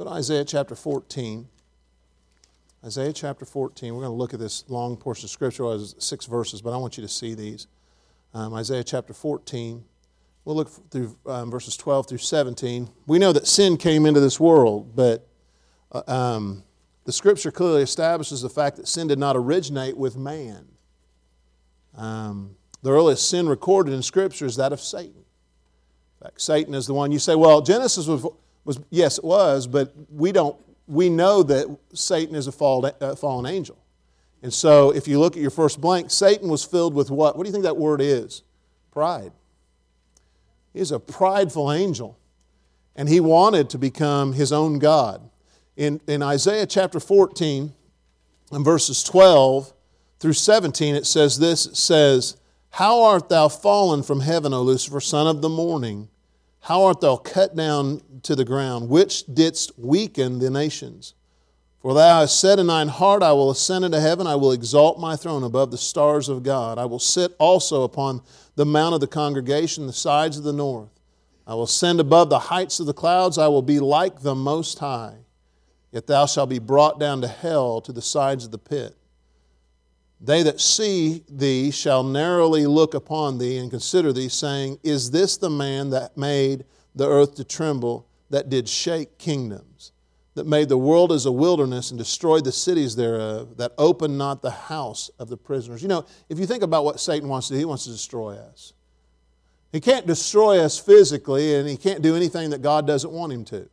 Go to Isaiah chapter 14. Isaiah chapter 14. We're going to look at this long portion of Scripture. Was six verses, but I want you to see these. Um, Isaiah chapter 14. We'll look through um, verses 12 through 17. We know that sin came into this world, but uh, um, the Scripture clearly establishes the fact that sin did not originate with man. Um, the earliest sin recorded in Scripture is that of Satan. In fact, Satan is the one you say, well, Genesis was, was yes, it was, but we don't, we know that Satan is a fallen, angel. And so if you look at your first blank, Satan was filled with what? What do you think that word is? Pride. He's a prideful angel. And he wanted to become his own God. In, in Isaiah chapter 14, and verses 12 through 17, it says this it says, How art thou fallen from heaven, O Lucifer, son of the morning? How art thou cut down to the ground, which didst weaken the nations? For thou hast said in thine heart, I will ascend into heaven, I will exalt my throne above the stars of God. I will sit also upon the mount of the congregation, the sides of the north. I will ascend above the heights of the clouds, I will be like the Most High. Yet thou shalt be brought down to hell, to the sides of the pit. They that see thee shall narrowly look upon thee and consider thee, saying, Is this the man that made the earth to tremble, that did shake kingdoms, that made the world as a wilderness and destroyed the cities thereof, that opened not the house of the prisoners? You know, if you think about what Satan wants to do, he wants to destroy us. He can't destroy us physically, and he can't do anything that God doesn't want him to.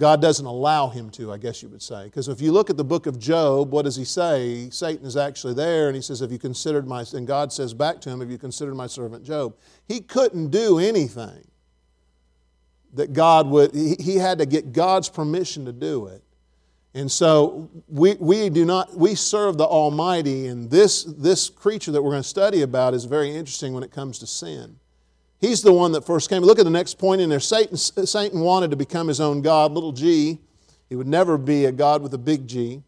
God doesn't allow him to, I guess you would say. Because if you look at the book of Job, what does he say? Satan is actually there, and he says, Have you considered my, and God says back to him, Have you considered my servant Job? He couldn't do anything that God would, he, he had to get God's permission to do it. And so we, we do not, we serve the Almighty, and this, this creature that we're going to study about is very interesting when it comes to sin. He's the one that first came. Look at the next point in there. Satan, Satan wanted to become his own God, little g. He would never be a God with a big G.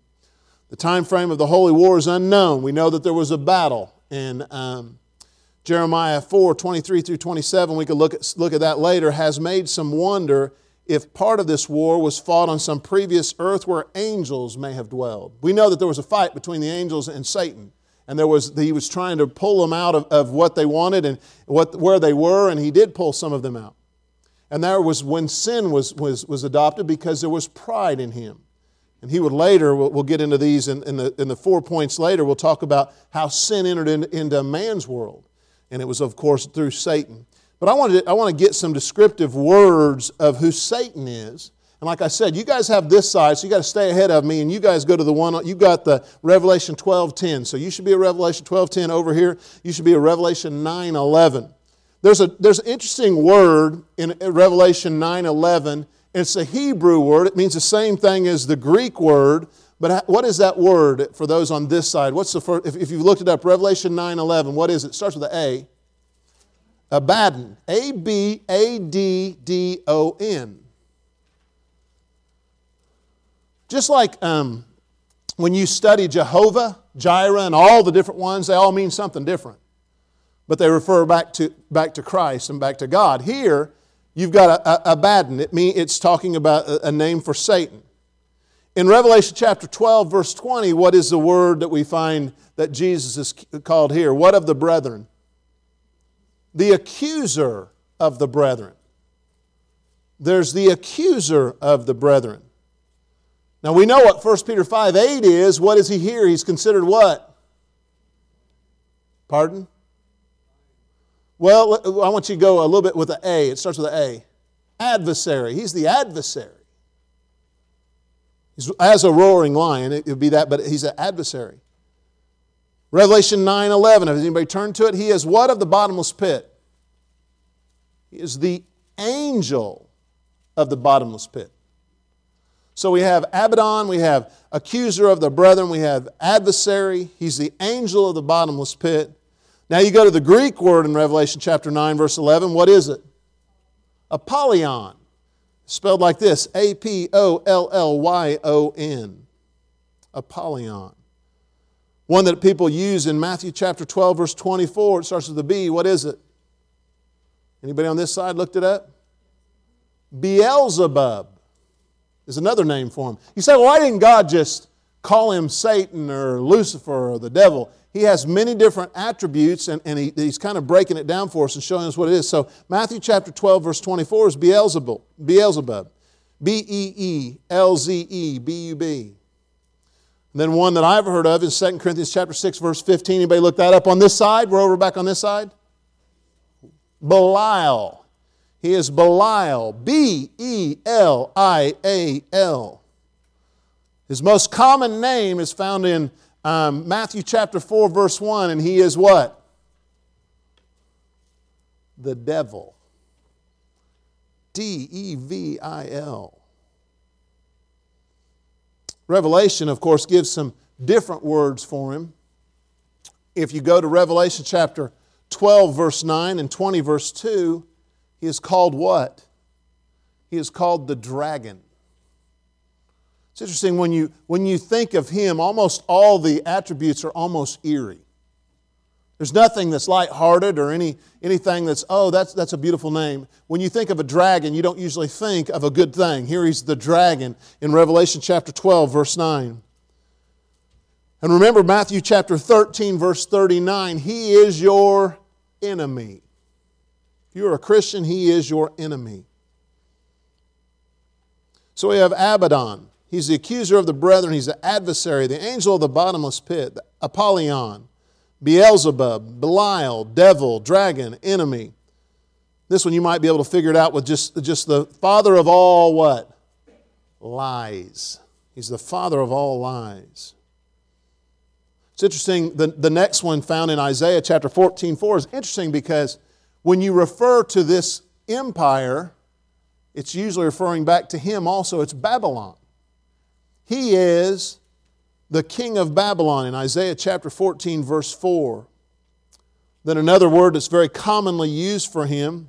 The time frame of the holy war is unknown. We know that there was a battle in um, Jeremiah 4 23 through 27. We could look at, look at that later. Has made some wonder if part of this war was fought on some previous earth where angels may have dwelled. We know that there was a fight between the angels and Satan and there was he was trying to pull them out of, of what they wanted and what, where they were and he did pull some of them out. And that was when sin was, was, was adopted because there was pride in him. And he would later we'll, we'll get into these in, in, the, in the four points later we'll talk about how sin entered in, into man's world. And it was of course through satan. But i want to, I want to get some descriptive words of who satan is and like I said, you guys have this side, so you got to stay ahead of me, and you guys go to the one, you got the Revelation 12.10. So you should be a Revelation 12.10 over here. You should be a Revelation 9.11. There's, a, there's an interesting word in Revelation 9.11. It's a Hebrew word. It means the same thing as the Greek word. But what is that word for those on this side? What's the first, if, if you've looked it up, Revelation 9.11, what is it? It starts with an A. Abaddon. A-B-A-D-D-O-N. Just like um, when you study Jehovah, Jireh, and all the different ones, they all mean something different. But they refer back to, back to Christ and back to God. Here, you've got a, Abaddon. It mean, it's talking about a, a name for Satan. In Revelation chapter 12, verse 20, what is the word that we find that Jesus is called here? What of the brethren? The accuser of the brethren. There's the accuser of the brethren. Now we know what 1 Peter 5 8 is. What is he here? He's considered what? Pardon? Well, I want you to go a little bit with the A. It starts with an A. Adversary. He's the adversary. He's as a roaring lion. It would be that, but he's an adversary. Revelation 9 11. Has anybody turned to it? He is what of the bottomless pit? He is the angel of the bottomless pit. So we have Abaddon, we have accuser of the brethren, we have adversary. He's the angel of the bottomless pit. Now you go to the Greek word in Revelation chapter 9, verse 11. What is it? Apollyon. Spelled like this A P O L L Y O N. Apollyon. One that people use in Matthew chapter 12, verse 24. It starts with a B. What is it? Anybody on this side looked it up? Beelzebub. Is another name for him. You say, why didn't God just call him Satan or Lucifer or the devil? He has many different attributes, and, and he, he's kind of breaking it down for us and showing us what it is. So, Matthew chapter 12, verse 24 is Beelzebub. Beelzebub. B E E L Z E B U B. Then one that I've heard of is 2 Corinthians chapter 6, verse 15. Anybody look that up on this side? We're over back on this side. Belial. He is Belial. B E L I A L. His most common name is found in um, Matthew chapter 4, verse 1, and he is what? The devil. D E V I L. Revelation, of course, gives some different words for him. If you go to Revelation chapter 12, verse 9, and 20, verse 2, he is called what? He is called the dragon. It's interesting when you, when you think of him, almost all the attributes are almost eerie. There's nothing that's lighthearted or any, anything that's, oh, that's, that's a beautiful name. When you think of a dragon, you don't usually think of a good thing. Here he's the dragon in Revelation chapter 12, verse 9. And remember Matthew chapter 13, verse 39 He is your enemy. If you're a Christian, He is your enemy. So we have Abaddon. He's the accuser of the brethren. He's the adversary, the angel of the bottomless pit, Apollyon, Beelzebub, Belial, devil, dragon, enemy. This one you might be able to figure it out with just, just the father of all what? Lies. He's the father of all lies. It's interesting, the, the next one found in Isaiah chapter 14 4 is interesting because when you refer to this empire, it's usually referring back to him also. It's Babylon. He is the king of Babylon in Isaiah chapter 14, verse 4. Then another word that's very commonly used for him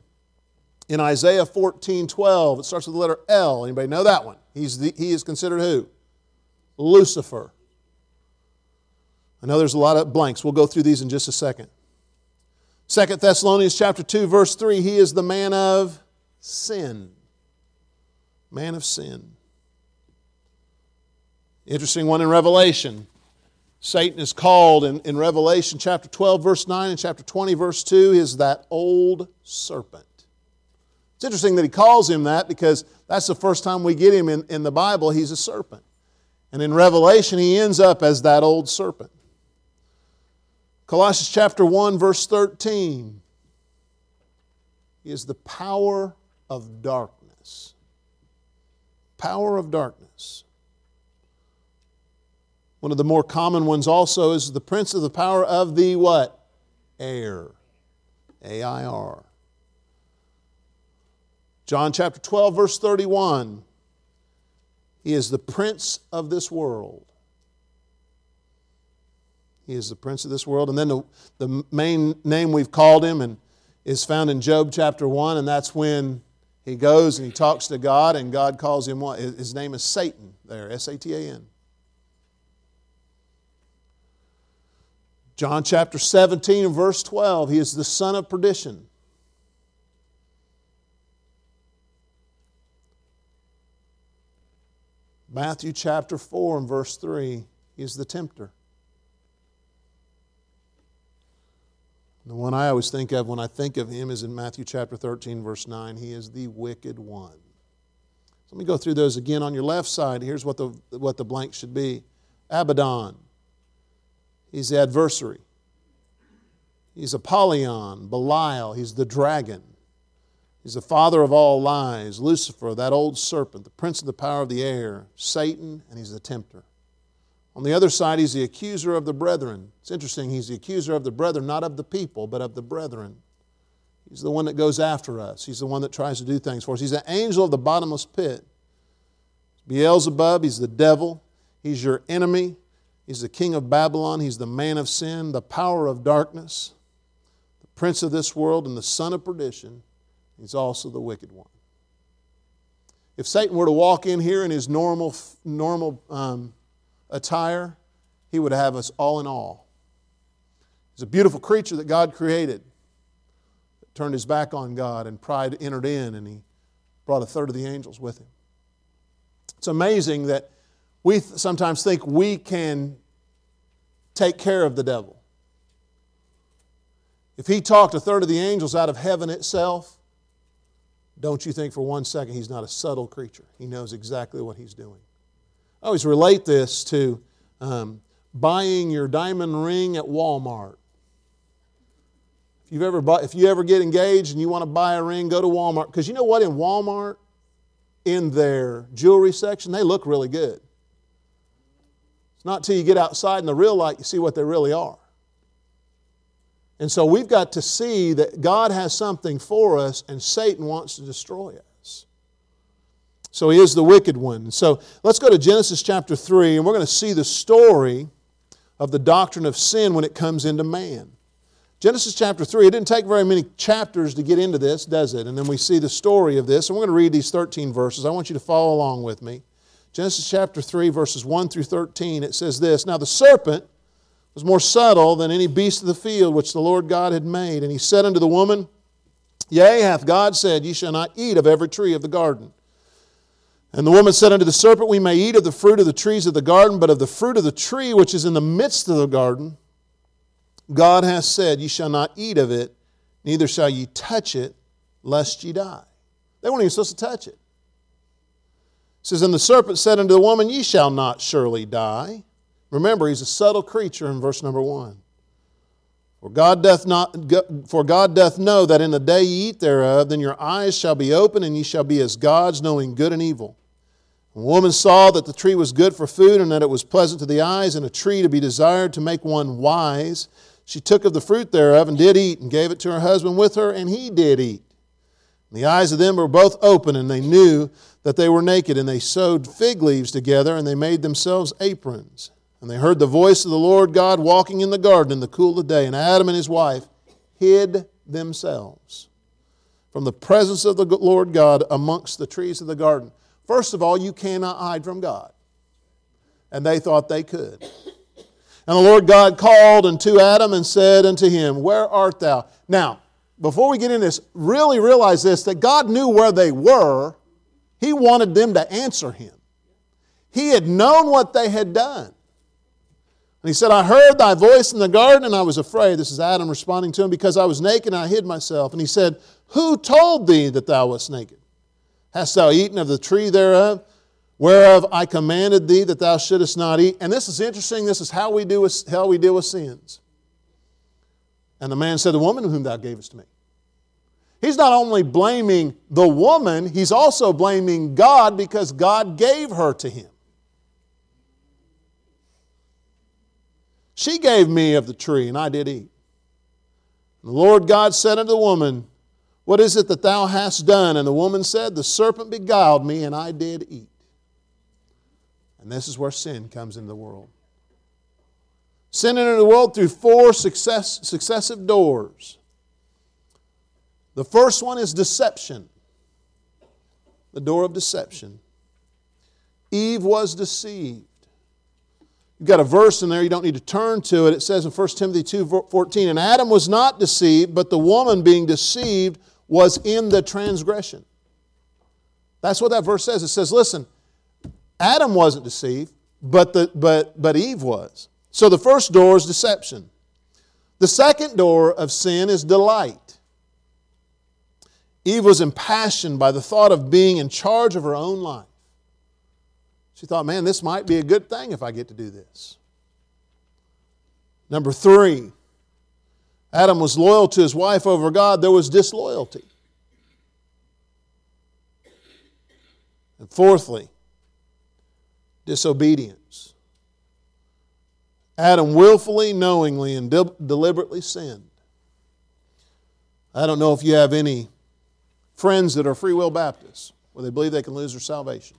in Isaiah 14, 12. It starts with the letter L. Anybody know that one? He's the, he is considered who? Lucifer. I know there's a lot of blanks. We'll go through these in just a second. Second Thessalonians chapter 2, verse 3, he is the man of sin. Man of sin. Interesting one in Revelation. Satan is called in, in Revelation chapter 12, verse 9, and chapter 20, verse 2, is that old serpent. It's interesting that he calls him that because that's the first time we get him in, in the Bible. He's a serpent. And in Revelation, he ends up as that old serpent. Colossians chapter 1, verse 13. He is the power of darkness. Power of darkness. One of the more common ones also is the prince of the power of the what? Air. A I R. John chapter 12, verse 31. He is the prince of this world. He is the prince of this world. And then the, the main name we've called him and is found in Job chapter 1, and that's when he goes and he talks to God, and God calls him what? His name is Satan there, S A T A N. John chapter 17 and verse 12, he is the son of perdition. Matthew chapter 4 and verse 3, he is the tempter. The one I always think of when I think of him is in Matthew chapter 13, verse 9. He is the wicked one. So let me go through those again. On your left side, here's what the, what the blank should be Abaddon. He's the adversary. He's Apollyon, Belial. He's the dragon. He's the father of all lies. Lucifer, that old serpent, the prince of the power of the air. Satan, and he's the tempter. On the other side, he's the accuser of the brethren. It's interesting, he's the accuser of the brethren, not of the people, but of the brethren. He's the one that goes after us. He's the one that tries to do things for us. He's the angel of the bottomless pit. Beelzebub, he's the devil. He's your enemy. He's the king of Babylon. He's the man of sin, the power of darkness, the prince of this world, and the son of perdition. He's also the wicked one. If Satan were to walk in here in his normal, normal um, attire, he would have us all in all. He's a beautiful creature that God created. Turned his back on God and pride entered in, and he brought a third of the angels with him. It's amazing that we sometimes think we can take care of the devil. If he talked a third of the angels out of heaven itself, don't you think for one second he's not a subtle creature? He knows exactly what he's doing. I always relate this to um, buying your diamond ring at Walmart. If, you've ever bought, if you ever get engaged and you want to buy a ring, go to Walmart. Because you know what? In Walmart, in their jewelry section, they look really good. It's not until you get outside in the real light you see what they really are. And so we've got to see that God has something for us and Satan wants to destroy us. So he is the wicked one. So let's go to Genesis chapter 3 and we're going to see the story of the doctrine of sin when it comes into man. Genesis chapter 3, it didn't take very many chapters to get into this, does it? And then we see the story of this. And we're going to read these 13 verses. I want you to follow along with me. Genesis chapter 3, verses 1 through 13, it says this Now the serpent was more subtle than any beast of the field which the Lord God had made. And he said unto the woman, Yea, hath God said, Ye shall not eat of every tree of the garden. And the woman said unto the serpent, We may eat of the fruit of the trees of the garden, but of the fruit of the tree which is in the midst of the garden, God hath said, Ye shall not eat of it, neither shall ye touch it, lest ye die. They weren't even supposed to touch it. It says, And the serpent said unto the woman, Ye shall not surely die. Remember, he's a subtle creature in verse number one. For God doth not for God doth know that in the day ye eat thereof, then your eyes shall be open, and ye shall be as gods, knowing good and evil. The woman saw that the tree was good for food, and that it was pleasant to the eyes, and a tree to be desired to make one wise. She took of the fruit thereof, and did eat, and gave it to her husband with her, and he did eat. And the eyes of them were both open, and they knew that they were naked, and they sewed fig leaves together, and they made themselves aprons. And they heard the voice of the Lord God walking in the garden in the cool of the day. And Adam and his wife hid themselves from the presence of the Lord God amongst the trees of the garden. First of all, you cannot hide from God. And they thought they could. And the Lord God called unto Adam and said unto him, Where art thou? Now, before we get into this, really realize this that God knew where they were. He wanted them to answer him. He had known what they had done. And he said, I heard thy voice in the garden, and I was afraid. This is Adam responding to him, because I was naked and I hid myself. And he said, Who told thee that thou wast naked? Hast thou eaten of the tree thereof, whereof I commanded thee that thou shouldest not eat? And this is interesting. This is how we, do with, how we deal with sins. And the man said, The woman whom thou gavest to me. He's not only blaming the woman, he's also blaming God because God gave her to him. She gave me of the tree, and I did eat. And the Lord God said unto the woman, What is it that thou hast done? And the woman said, The serpent beguiled me, and I did eat. And this is where sin comes into the world. Sin entered the world through four success, successive doors. The first one is deception, the door of deception. Eve was deceived. You've got a verse in there, you don't need to turn to it. It says in 1 Timothy 2 14, and Adam was not deceived, but the woman being deceived was in the transgression. That's what that verse says. It says, listen, Adam wasn't deceived, but, the, but, but Eve was. So the first door is deception. The second door of sin is delight. Eve was impassioned by the thought of being in charge of her own life. She thought, man, this might be a good thing if I get to do this. Number three, Adam was loyal to his wife over God, there was disloyalty. And fourthly, disobedience. Adam willfully, knowingly, and de- deliberately sinned. I don't know if you have any friends that are free will Baptists where they believe they can lose their salvation.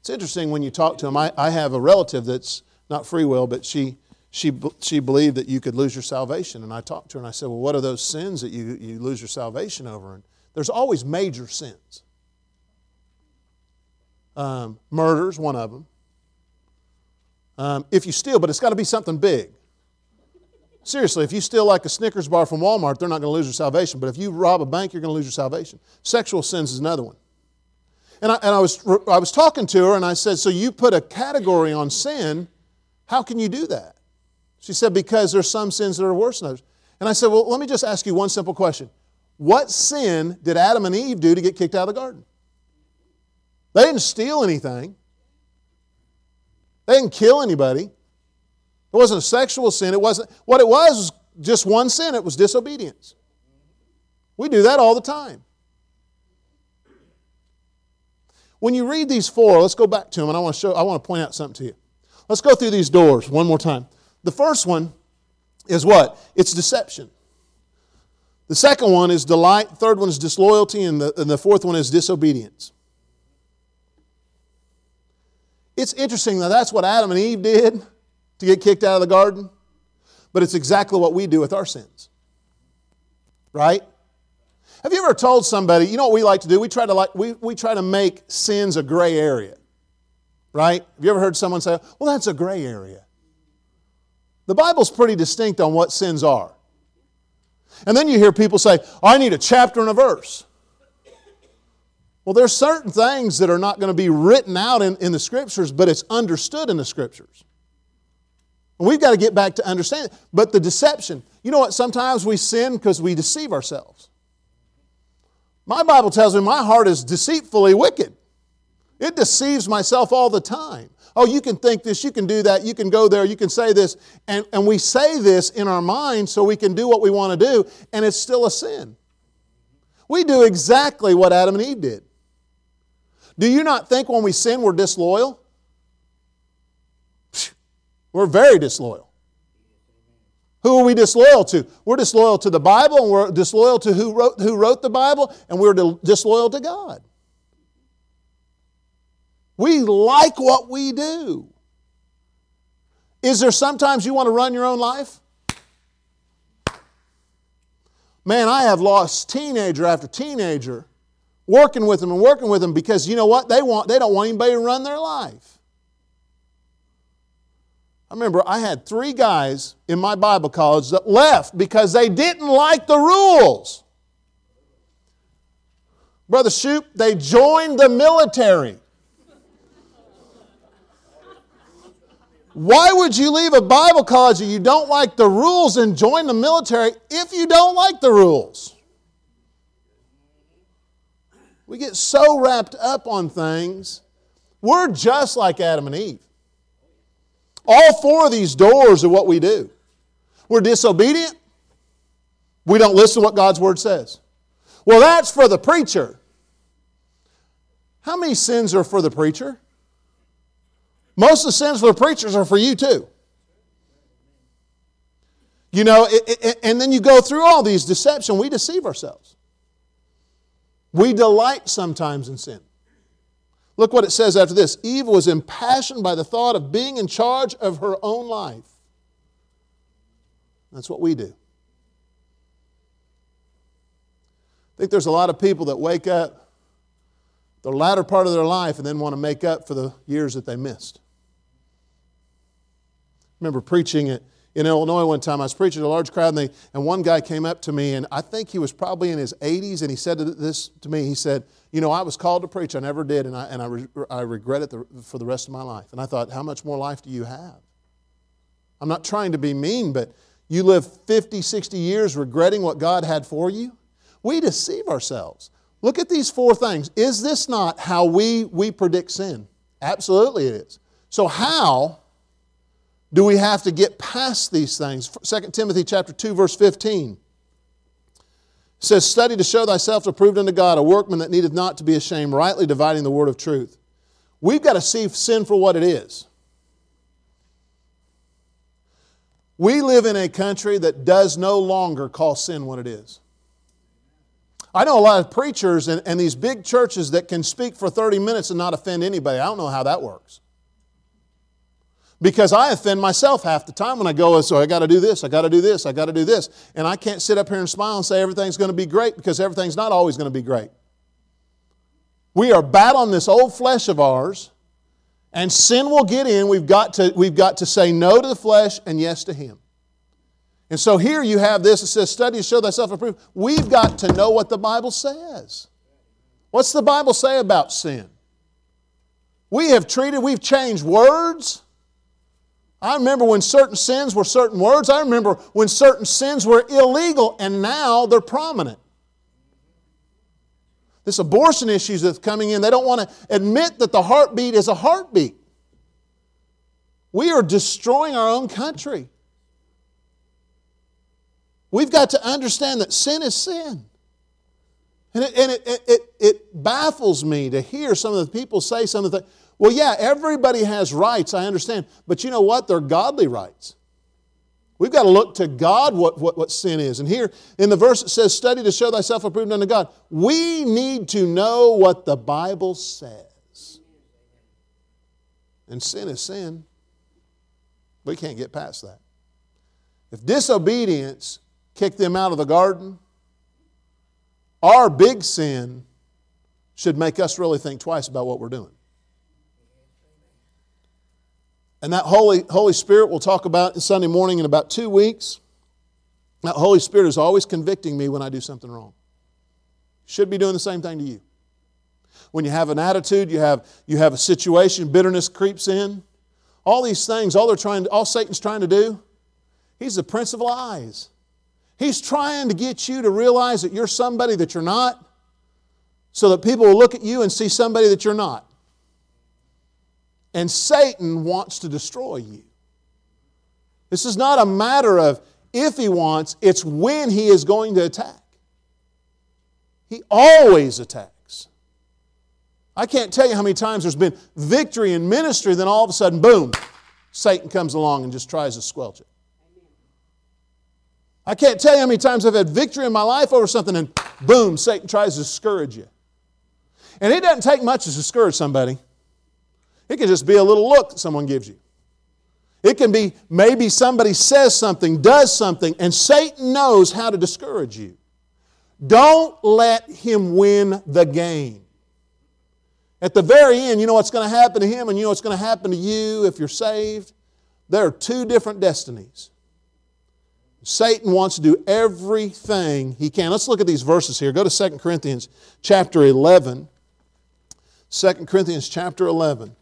It's interesting when you talk to them. I, I have a relative that's not free will, but she, she, she believed that you could lose your salvation. And I talked to her and I said, Well, what are those sins that you, you lose your salvation over? And there's always major sins. Um, murder's one of them. Um, if you steal, but it's got to be something big. Seriously, if you steal like a Snickers bar from Walmart, they're not going to lose your salvation. But if you rob a bank, you're going to lose your salvation. Sexual sins is another one. And I, and I, was, I was talking to her and I said, So you put a category on sin. How can you do that? She said, Because there's some sins that are worse than others. And I said, Well, let me just ask you one simple question. What sin did Adam and Eve do to get kicked out of the garden? They didn't steal anything, they didn't kill anybody. It wasn't a sexual sin. It wasn't, what it was was just one sin it was disobedience. We do that all the time. When you read these four, let's go back to them, and I want to show. I want to point out something to you. Let's go through these doors one more time. The first one is what? It's deception. The second one is delight. Third one is disloyalty, and the, and the fourth one is disobedience. It's interesting that that's what Adam and Eve did to get kicked out of the garden, but it's exactly what we do with our sins. Right? Have you ever told somebody, you know what we like to do? We try to like we, we try to make sins a gray area. Right? Have you ever heard someone say, well, that's a gray area? The Bible's pretty distinct on what sins are. And then you hear people say, I need a chapter and a verse. Well, there's certain things that are not going to be written out in, in the scriptures, but it's understood in the scriptures. And we've got to get back to understanding. But the deception, you know what? Sometimes we sin because we deceive ourselves. My Bible tells me my heart is deceitfully wicked. It deceives myself all the time. Oh, you can think this, you can do that, you can go there, you can say this. And, and we say this in our mind so we can do what we want to do, and it's still a sin. We do exactly what Adam and Eve did. Do you not think when we sin we're disloyal? We're very disloyal. Who are we disloyal to? We're disloyal to the Bible, and we're disloyal to who wrote, who wrote the Bible, and we're disloyal to God. We like what we do. Is there sometimes you want to run your own life? Man, I have lost teenager after teenager working with them and working with them because you know what? They want they don't want anybody to run their life. I remember I had three guys in my Bible college that left because they didn't like the rules. Brother Shoop, they joined the military. Why would you leave a Bible college if you don't like the rules and join the military if you don't like the rules? We get so wrapped up on things. We're just like Adam and Eve. All four of these doors are what we do. We're disobedient. We don't listen to what God's Word says. Well, that's for the preacher. How many sins are for the preacher? Most of the sins for the preachers are for you too. You know, it, it, and then you go through all these deception. We deceive ourselves. We delight sometimes in sin. Look what it says after this Eve was impassioned by the thought of being in charge of her own life. That's what we do. I think there's a lot of people that wake up the latter part of their life and then want to make up for the years that they missed remember preaching it in Illinois one time. I was preaching to a large crowd, and, they, and one guy came up to me, and I think he was probably in his 80s, and he said this to me. He said, You know, I was called to preach. I never did, and I, and I, re, I regret it the, for the rest of my life. And I thought, How much more life do you have? I'm not trying to be mean, but you live 50, 60 years regretting what God had for you? We deceive ourselves. Look at these four things. Is this not how we, we predict sin? Absolutely it is. So, how do we have to get past these things? 2 Timothy chapter 2 verse 15 says, "Study to show thyself approved unto God, a workman that needeth not to be ashamed, rightly dividing the word of truth." We've got to see sin for what it is. We live in a country that does no longer call sin what it is. I know a lot of preachers and, and these big churches that can speak for 30 minutes and not offend anybody. I don't know how that works because I offend myself half the time when I go, oh, so I got to do this, I got to do this, I got to do this. And I can't sit up here and smile and say everything's going to be great because everything's not always going to be great. We are battling this old flesh of ours, and sin will get in. We've got to, we've got to say no to the flesh and yes to Him. And so here you have this, it says, study to show thyself approved. We've got to know what the Bible says. What's the Bible say about sin? We have treated, we've changed words. I remember when certain sins were certain words. I remember when certain sins were illegal, and now they're prominent. This abortion issue that's coming in, they don't want to admit that the heartbeat is a heartbeat. We are destroying our own country. We've got to understand that sin is sin. And it, and it, it, it, baffles me to hear some of the people say some of the. Well, yeah, everybody has rights, I understand. But you know what? They're godly rights. We've got to look to God what, what, what sin is. And here in the verse it says, Study to show thyself approved unto God. We need to know what the Bible says. And sin is sin. We can't get past that. If disobedience kicked them out of the garden, our big sin should make us really think twice about what we're doing. And that Holy, Holy Spirit we'll talk about Sunday morning in about two weeks. That Holy Spirit is always convicting me when I do something wrong. Should be doing the same thing to you. When you have an attitude, you have, you have a situation, bitterness creeps in. All these things, all they're trying all Satan's trying to do, he's the prince of lies. He's trying to get you to realize that you're somebody that you're not, so that people will look at you and see somebody that you're not. And Satan wants to destroy you. This is not a matter of if he wants, it's when he is going to attack. He always attacks. I can't tell you how many times there's been victory in ministry, then all of a sudden, boom, Satan comes along and just tries to squelch it. I can't tell you how many times I've had victory in my life over something, and boom, Satan tries to discourage you. And it doesn't take much to discourage somebody. It can just be a little look someone gives you. It can be maybe somebody says something, does something, and Satan knows how to discourage you. Don't let him win the game. At the very end, you know what's going to happen to him, and you know what's going to happen to you if you're saved? There are two different destinies. Satan wants to do everything he can. Let's look at these verses here. Go to 2 Corinthians chapter 11. 2 Corinthians chapter 11.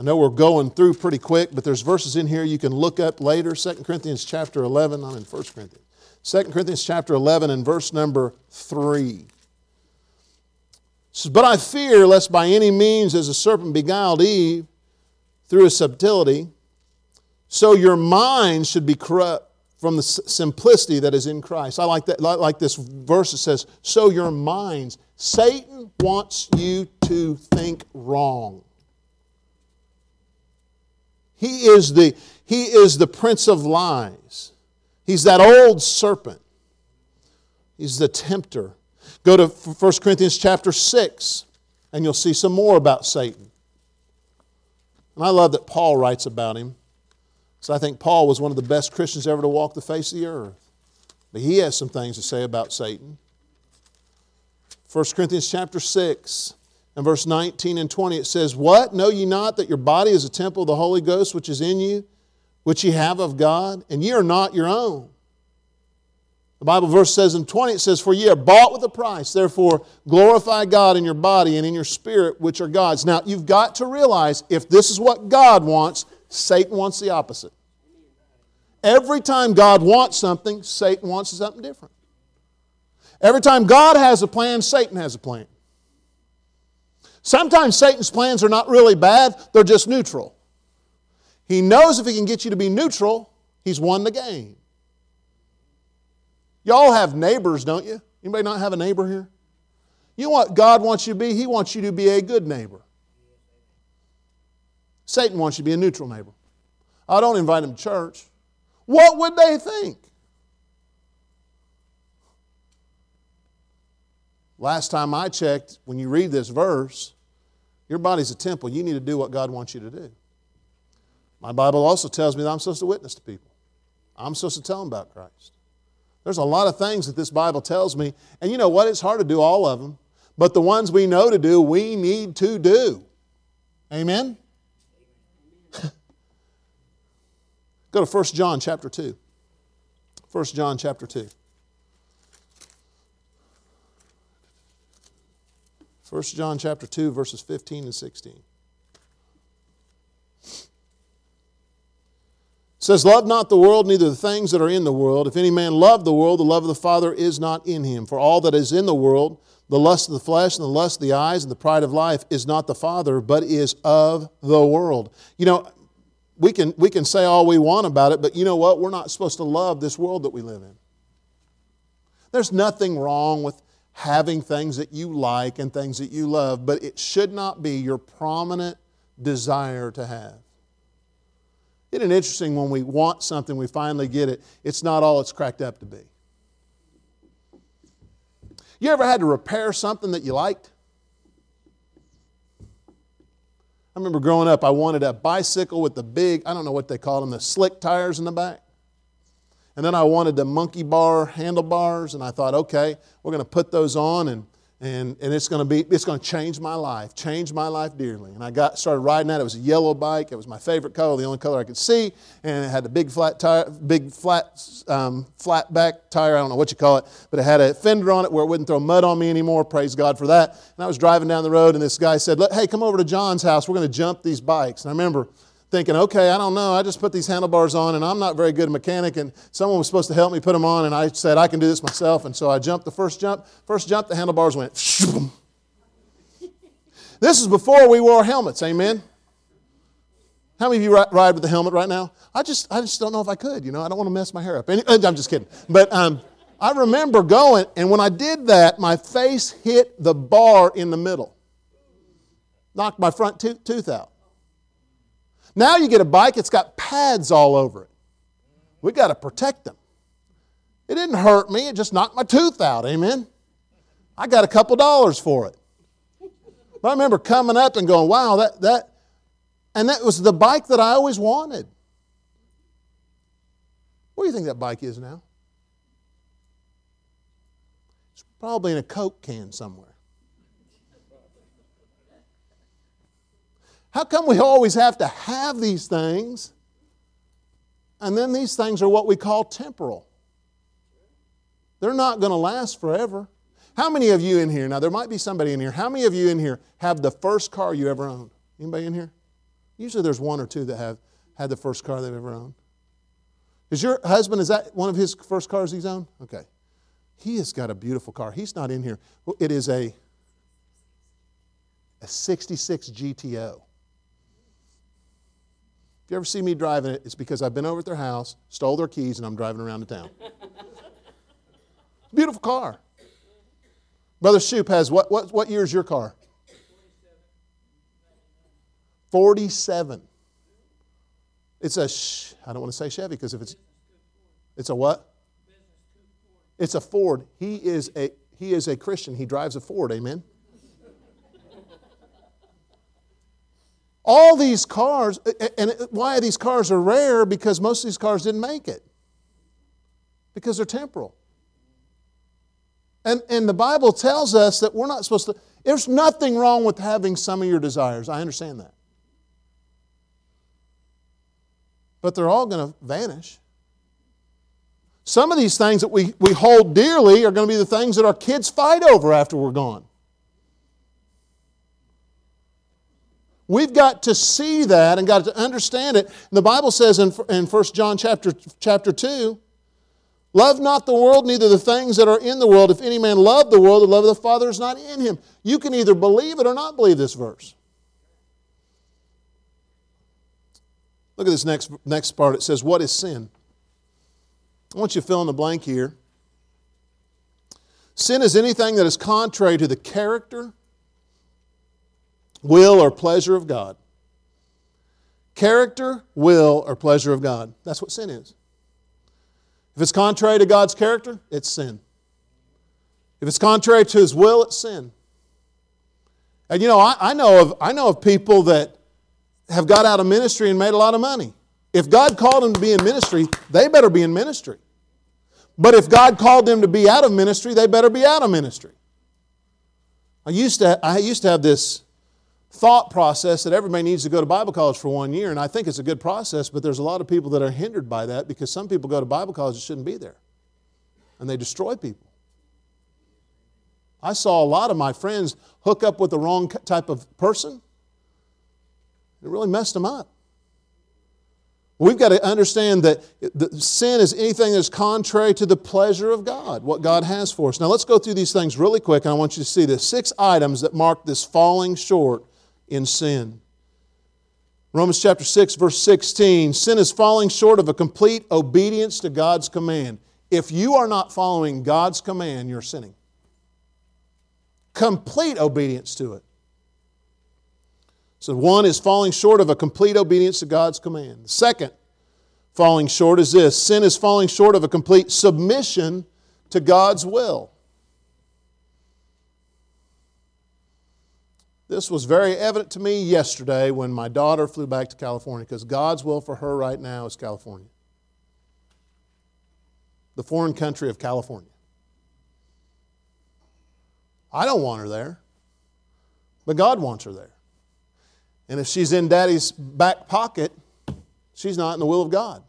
I know we're going through pretty quick, but there's verses in here you can look up later. 2 Corinthians chapter 11. I'm in 1 Corinthians. 2 Corinthians chapter 11 and verse number 3. Says, but I fear lest by any means as a serpent beguiled Eve through his subtlety, so your mind should be corrupt from the simplicity that is in Christ. I like that. I like this verse that says, "So your minds." Satan wants you to think wrong. He is the, he is the prince of lies. He's that old serpent. He's the tempter. Go to 1 Corinthians chapter 6, and you'll see some more about Satan. And I love that Paul writes about him. So I think Paul was one of the best Christians ever to walk the face of the earth. But he has some things to say about Satan. 1 Corinthians chapter 6. In verse 19 and 20, it says, What? Know ye not that your body is a temple of the Holy Ghost which is in you, which ye have of God, and ye are not your own? The Bible verse says in 20, it says, For ye are bought with a price, therefore glorify God in your body and in your spirit, which are God's. Now, you've got to realize if this is what God wants, Satan wants the opposite. Every time God wants something, Satan wants something different. Every time God has a plan, Satan has a plan. Sometimes Satan's plans are not really bad, they're just neutral. He knows if he can get you to be neutral, he's won the game. Y'all have neighbors, don't you? Anybody not have a neighbor here? You know what God wants you to be? He wants you to be a good neighbor. Satan wants you to be a neutral neighbor. I don't invite him to church. What would they think? Last time I checked, when you read this verse, your body's a temple. You need to do what God wants you to do. My Bible also tells me that I'm supposed to witness to people. I'm supposed to tell them about Christ. There's a lot of things that this Bible tells me, and you know what? It's hard to do all of them, but the ones we know to do, we need to do. Amen? Go to 1 John chapter 2. 1 John chapter 2. 1 John chapter 2, verses 15 and 16. says, Love not the world, neither the things that are in the world. If any man love the world, the love of the Father is not in him. For all that is in the world, the lust of the flesh and the lust of the eyes and the pride of life, is not the Father, but is of the world. You know, we can, we can say all we want about it, but you know what? We're not supposed to love this world that we live in. There's nothing wrong with having things that you like and things that you love, but it should not be your prominent desire to have. Isn't it interesting when we want something, we finally get it, it's not all it's cracked up to be? You ever had to repair something that you liked? I remember growing up, I wanted a bicycle with the big, I don't know what they call them, the slick tires in the back. And then I wanted the monkey bar handlebars, and I thought, okay, we're going to put those on and and, and it's going to be it's going to change my life change my life dearly. And i got started riding that. It was a yellow bike. It was my favorite color the only color i could see and it had a big flat tire big flat um, flat back tire i don't know what you call it but it had a fender on it where it wouldn't throw mud on me anymore praise god for that. And i was driving down the road and this guy said hey come over to john's house. We're going to jump these bikes. And i remember thinking, okay, I don't know. I just put these handlebars on and I'm not very good mechanic and someone was supposed to help me put them on and I said, I can do this myself. And so I jumped the first jump. First jump, the handlebars went. this is before we wore helmets, amen? How many of you ride with the helmet right now? I just, I just don't know if I could, you know. I don't want to mess my hair up. Uh, I'm just kidding. But um, I remember going, and when I did that, my face hit the bar in the middle, knocked my front tooth out. Now you get a bike, it's got pads all over it. We got to protect them. It didn't hurt me, it just knocked my tooth out. Amen. I got a couple dollars for it. But I remember coming up and going, wow, that, that, and that was the bike that I always wanted. What do you think that bike is now? It's probably in a Coke can somewhere. How come we always have to have these things? And then these things are what we call temporal. They're not going to last forever. How many of you in here, now there might be somebody in here, how many of you in here have the first car you ever owned? Anybody in here? Usually there's one or two that have had the first car they've ever owned. Is your husband, is that one of his first cars he's owned? Okay. He has got a beautiful car. He's not in here. It is a, a 66 GTO you ever see me driving it, it's because I've been over at their house, stole their keys, and I'm driving around the town. Beautiful car. Brother Shoop has what, what, what year is your car? 47. It's a, I don't want to say Chevy because if it's, it's a what? It's a Ford. He is a, he is a Christian. He drives a Ford. Amen. All these cars, and why these cars are rare? Because most of these cars didn't make it. Because they're temporal. And, and the Bible tells us that we're not supposed to, there's nothing wrong with having some of your desires. I understand that. But they're all going to vanish. Some of these things that we, we hold dearly are going to be the things that our kids fight over after we're gone. We've got to see that and got to understand it. The Bible says in, in 1 John chapter, chapter 2, Love not the world, neither the things that are in the world. If any man love the world, the love of the Father is not in him. You can either believe it or not believe this verse. Look at this next, next part. It says, What is sin? I want you to fill in the blank here. Sin is anything that is contrary to the character, will, or pleasure of God. Character, will, or pleasure of God. That's what sin is. If it's contrary to God's character, it's sin. If it's contrary to His will, it's sin. And you know, I, I, know of, I know of people that have got out of ministry and made a lot of money. If God called them to be in ministry, they better be in ministry. But if God called them to be out of ministry, they better be out of ministry. I used to, I used to have this thought process that everybody needs to go to Bible college for one year, and I think it's a good process, but there's a lot of people that are hindered by that because some people go to Bible college that shouldn't be there, and they destroy people. I saw a lot of my friends hook up with the wrong type of person. It really messed them up. We've got to understand that sin is anything that's contrary to the pleasure of God, what God has for us. Now, let's go through these things really quick, and I want you to see the six items that mark this falling short in sin. Romans chapter 6, verse 16 sin is falling short of a complete obedience to God's command. If you are not following God's command, you're sinning. Complete obedience to it. So, one is falling short of a complete obedience to God's command. Second, falling short, is this sin is falling short of a complete submission to God's will. This was very evident to me yesterday when my daughter flew back to California because God's will for her right now is California, the foreign country of California. I don't want her there, but God wants her there. And if she's in daddy's back pocket, she's not in the will of God.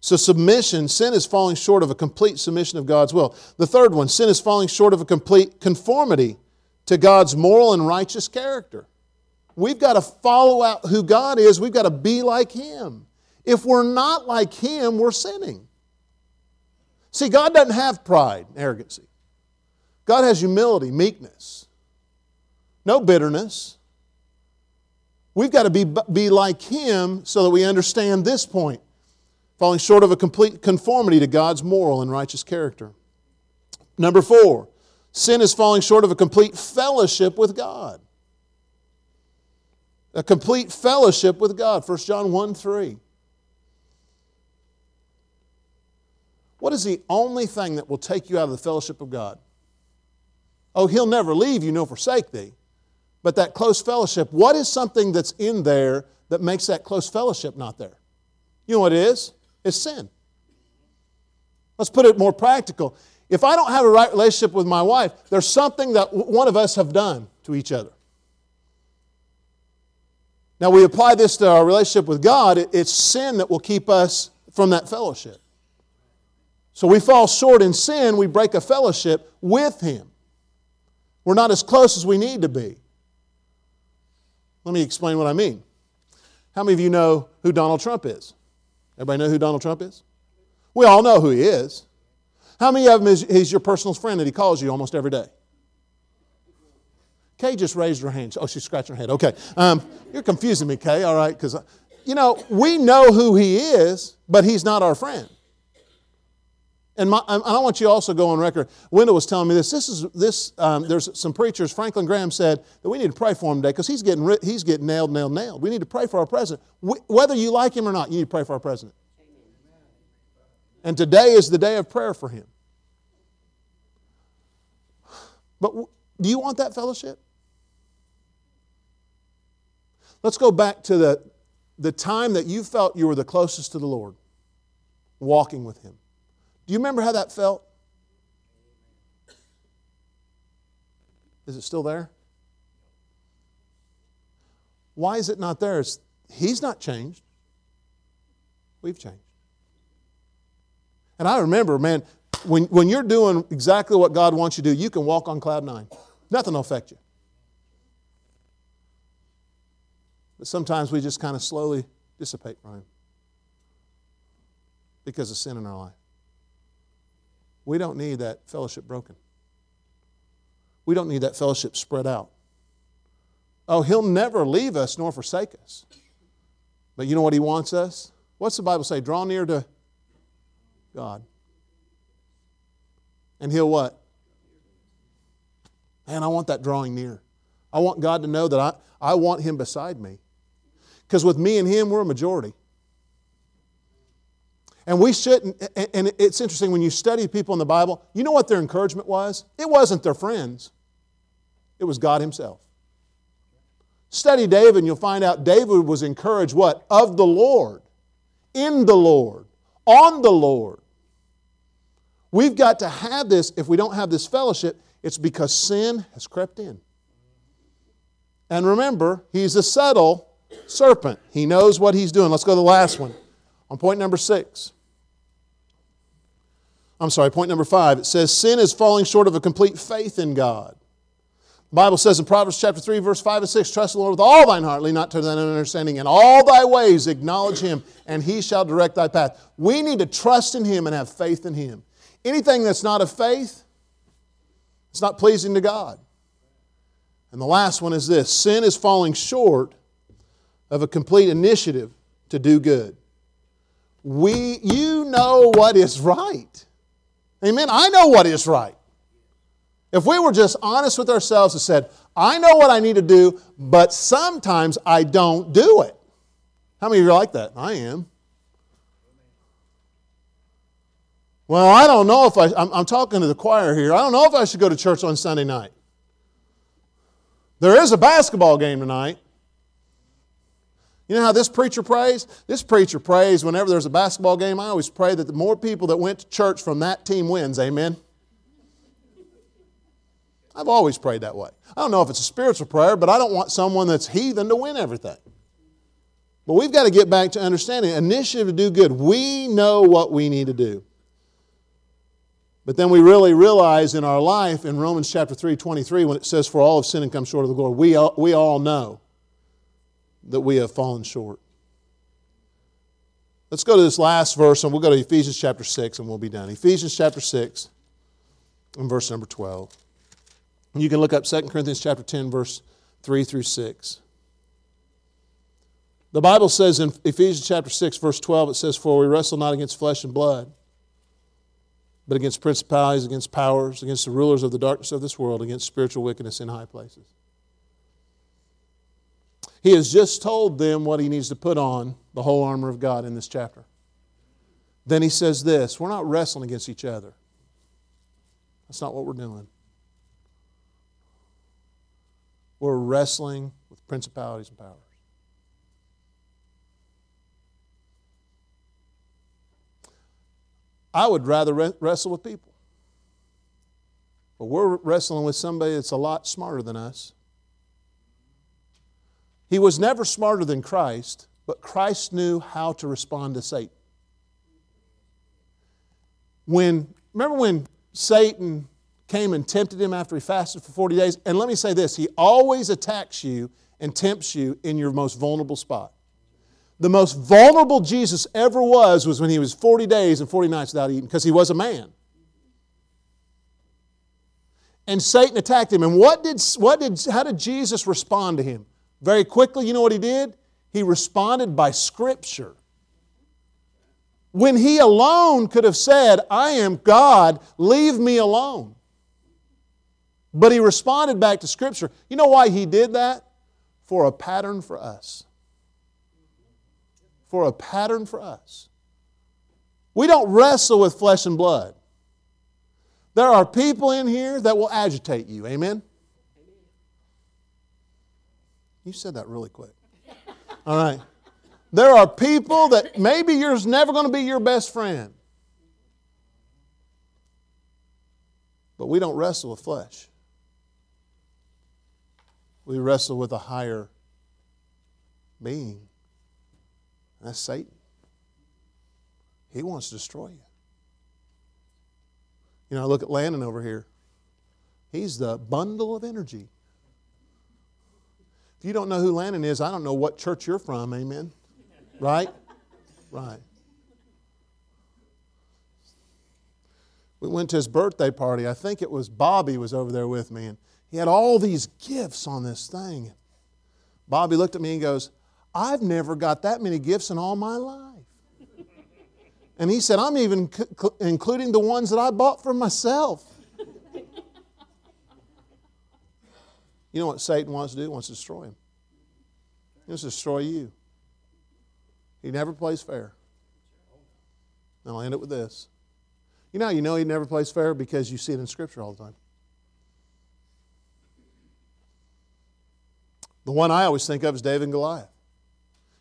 So, submission, sin is falling short of a complete submission of God's will. The third one, sin is falling short of a complete conformity to God's moral and righteous character. We've got to follow out who God is, we've got to be like Him. If we're not like Him, we're sinning. See, God doesn't have pride, and arrogancy. God has humility, meekness, no bitterness. We've got to be, be like Him so that we understand this point, falling short of a complete conformity to God's moral and righteous character. Number four, sin is falling short of a complete fellowship with God. A complete fellowship with God. 1 John 1 3. What is the only thing that will take you out of the fellowship of God? Oh, He'll never leave you nor forsake thee. But that close fellowship, what is something that's in there that makes that close fellowship not there? You know what it is? It's sin. Let's put it more practical. If I don't have a right relationship with my wife, there's something that one of us have done to each other. Now, we apply this to our relationship with God, it's sin that will keep us from that fellowship. So we fall short in sin, we break a fellowship with Him. We're not as close as we need to be. Let me explain what I mean. How many of you know who Donald Trump is? Everybody know who Donald Trump is? We all know who he is. How many of them is he's your personal friend that he calls you almost every day? Kay just raised her hand. Oh, she's scratching her head. Okay. Um, you're confusing me, Kay, all right? Because, you know, we know who he is, but he's not our friend. And, my, and I want you also go on record. Wendell was telling me this. This is this. Um, there's some preachers. Franklin Graham said that we need to pray for him today because he's getting he's getting nailed, nailed, nailed. We need to pray for our president, we, whether you like him or not. You need to pray for our president. And today is the day of prayer for him. But do you want that fellowship? Let's go back to the, the time that you felt you were the closest to the Lord, walking with Him. Do you remember how that felt? Is it still there? Why is it not there? It's, he's not changed. We've changed. And I remember, man, when, when you're doing exactly what God wants you to do, you can walk on cloud nine. Nothing will affect you. But sometimes we just kind of slowly dissipate from Him because of sin in our life. We don't need that fellowship broken. We don't need that fellowship spread out. Oh, He'll never leave us nor forsake us. But you know what He wants us? What's the Bible say? Draw near to God. And He'll what? Man, I want that drawing near. I want God to know that I, I want Him beside me. Because with me and Him, we're a majority. And we shouldn't, and it's interesting when you study people in the Bible, you know what their encouragement was? It wasn't their friends, it was God Himself. Study David, and you'll find out David was encouraged what? Of the Lord, in the Lord, on the Lord. We've got to have this. If we don't have this fellowship, it's because sin has crept in. And remember, he's a subtle serpent. He knows what he's doing. Let's go to the last one. On point number six. I'm sorry, point number five. It says, Sin is falling short of a complete faith in God. The Bible says in Proverbs chapter 3, verse 5 and 6, Trust the Lord with all thine heart, lean not to thine understanding. In all thy ways acknowledge him, and he shall direct thy path. We need to trust in him and have faith in him. Anything that's not of faith, it's not pleasing to God. And the last one is this sin is falling short of a complete initiative to do good. We, you know what is right. Amen. I know what is right. If we were just honest with ourselves and said, I know what I need to do, but sometimes I don't do it. How many of you are like that? I am. Well, I don't know if I, I'm, I'm, talking to the choir here. I don't know if I should go to church on Sunday night. There is a basketball game tonight. You know how this preacher prays? This preacher prays whenever there's a basketball game. I always pray that the more people that went to church from that team wins. Amen. I've always prayed that way. I don't know if it's a spiritual prayer, but I don't want someone that's heathen to win everything. But we've got to get back to understanding initiative to do good. We know what we need to do. But then we really realize in our life in Romans chapter 3, 23, when it says, For all have sinned and come short of the glory, we all, we all know that we have fallen short. Let's go to this last verse, and we'll go to Ephesians chapter 6, and we'll be done. Ephesians chapter 6, and verse number 12. You can look up 2 Corinthians chapter 10, verse 3 through 6. The Bible says in Ephesians chapter 6, verse 12, it says, For we wrestle not against flesh and blood, but against principalities, against powers, against the rulers of the darkness of this world, against spiritual wickedness in high places. He has just told them what he needs to put on the whole armor of God in this chapter. Then he says this We're not wrestling against each other. That's not what we're doing. We're wrestling with principalities and powers. I would rather wrestle with people. But we're wrestling with somebody that's a lot smarter than us. He was never smarter than Christ, but Christ knew how to respond to Satan. When remember when Satan came and tempted him after he fasted for 40 days? And let me say this, he always attacks you and tempts you in your most vulnerable spot. The most vulnerable Jesus ever was was when he was 40 days and 40 nights without eating because he was a man. And Satan attacked him. And what did, what did, how did Jesus respond to him? Very quickly, you know what he did? He responded by Scripture. When he alone could have said, I am God, leave me alone. But he responded back to Scripture. You know why he did that? For a pattern for us for a pattern for us. We don't wrestle with flesh and blood. There are people in here that will agitate you. Amen? You said that really quick. All right. There are people that maybe you're never going to be your best friend. But we don't wrestle with flesh. We wrestle with a higher being. That's Satan. He wants to destroy you. You know, I look at Landon over here. He's the bundle of energy. If you don't know who Landon is, I don't know what church you're from, amen? Right? Right. We went to his birthday party. I think it was Bobby was over there with me, and he had all these gifts on this thing. Bobby looked at me and goes, I've never got that many gifts in all my life. And he said, I'm even c- including the ones that I bought for myself. You know what Satan wants to do? He wants to destroy him. He wants to destroy you. He never plays fair. And I'll end it with this. You know you know he never plays fair? Because you see it in Scripture all the time. The one I always think of is David and Goliath.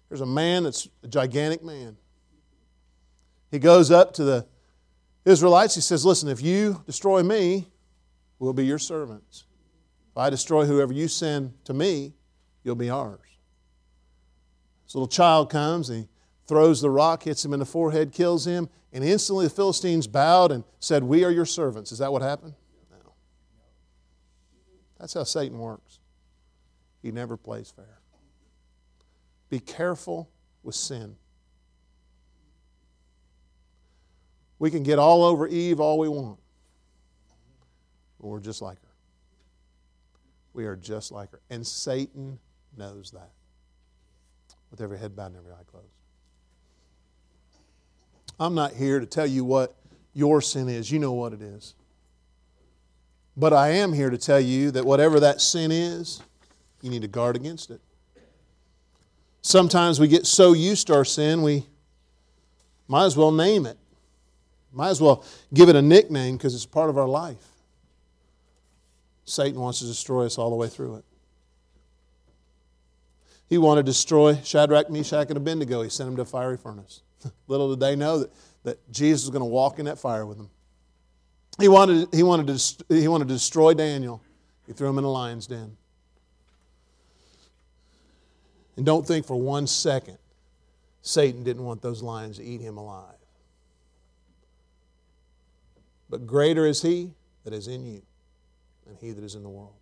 There's a man that's a gigantic man. He goes up to the Israelites. He says, Listen, if you destroy me, we'll be your servants. If I destroy whoever you send to me, you'll be ours. This little child comes and he throws the rock, hits him in the forehead, kills him, and instantly the Philistines bowed and said, We are your servants. Is that what happened? No. That's how Satan works. He never plays fair. Be careful with sin. We can get all over Eve all we want, but we're just like her. We are just like her. And Satan knows that. With every head bowed and every eye closed. I'm not here to tell you what your sin is. You know what it is. But I am here to tell you that whatever that sin is, you need to guard against it. Sometimes we get so used to our sin, we might as well name it. Might as well give it a nickname because it's part of our life. Satan wants to destroy us all the way through it. He wanted to destroy Shadrach, Meshach, and Abednego. He sent them to a fiery furnace. Little did they know that, that Jesus was going to walk in that fire with them. He wanted, he, wanted to, he wanted to destroy Daniel. He threw him in a lion's den. And don't think for one second Satan didn't want those lions to eat him alive. But greater is he that is in you than he that is in the world.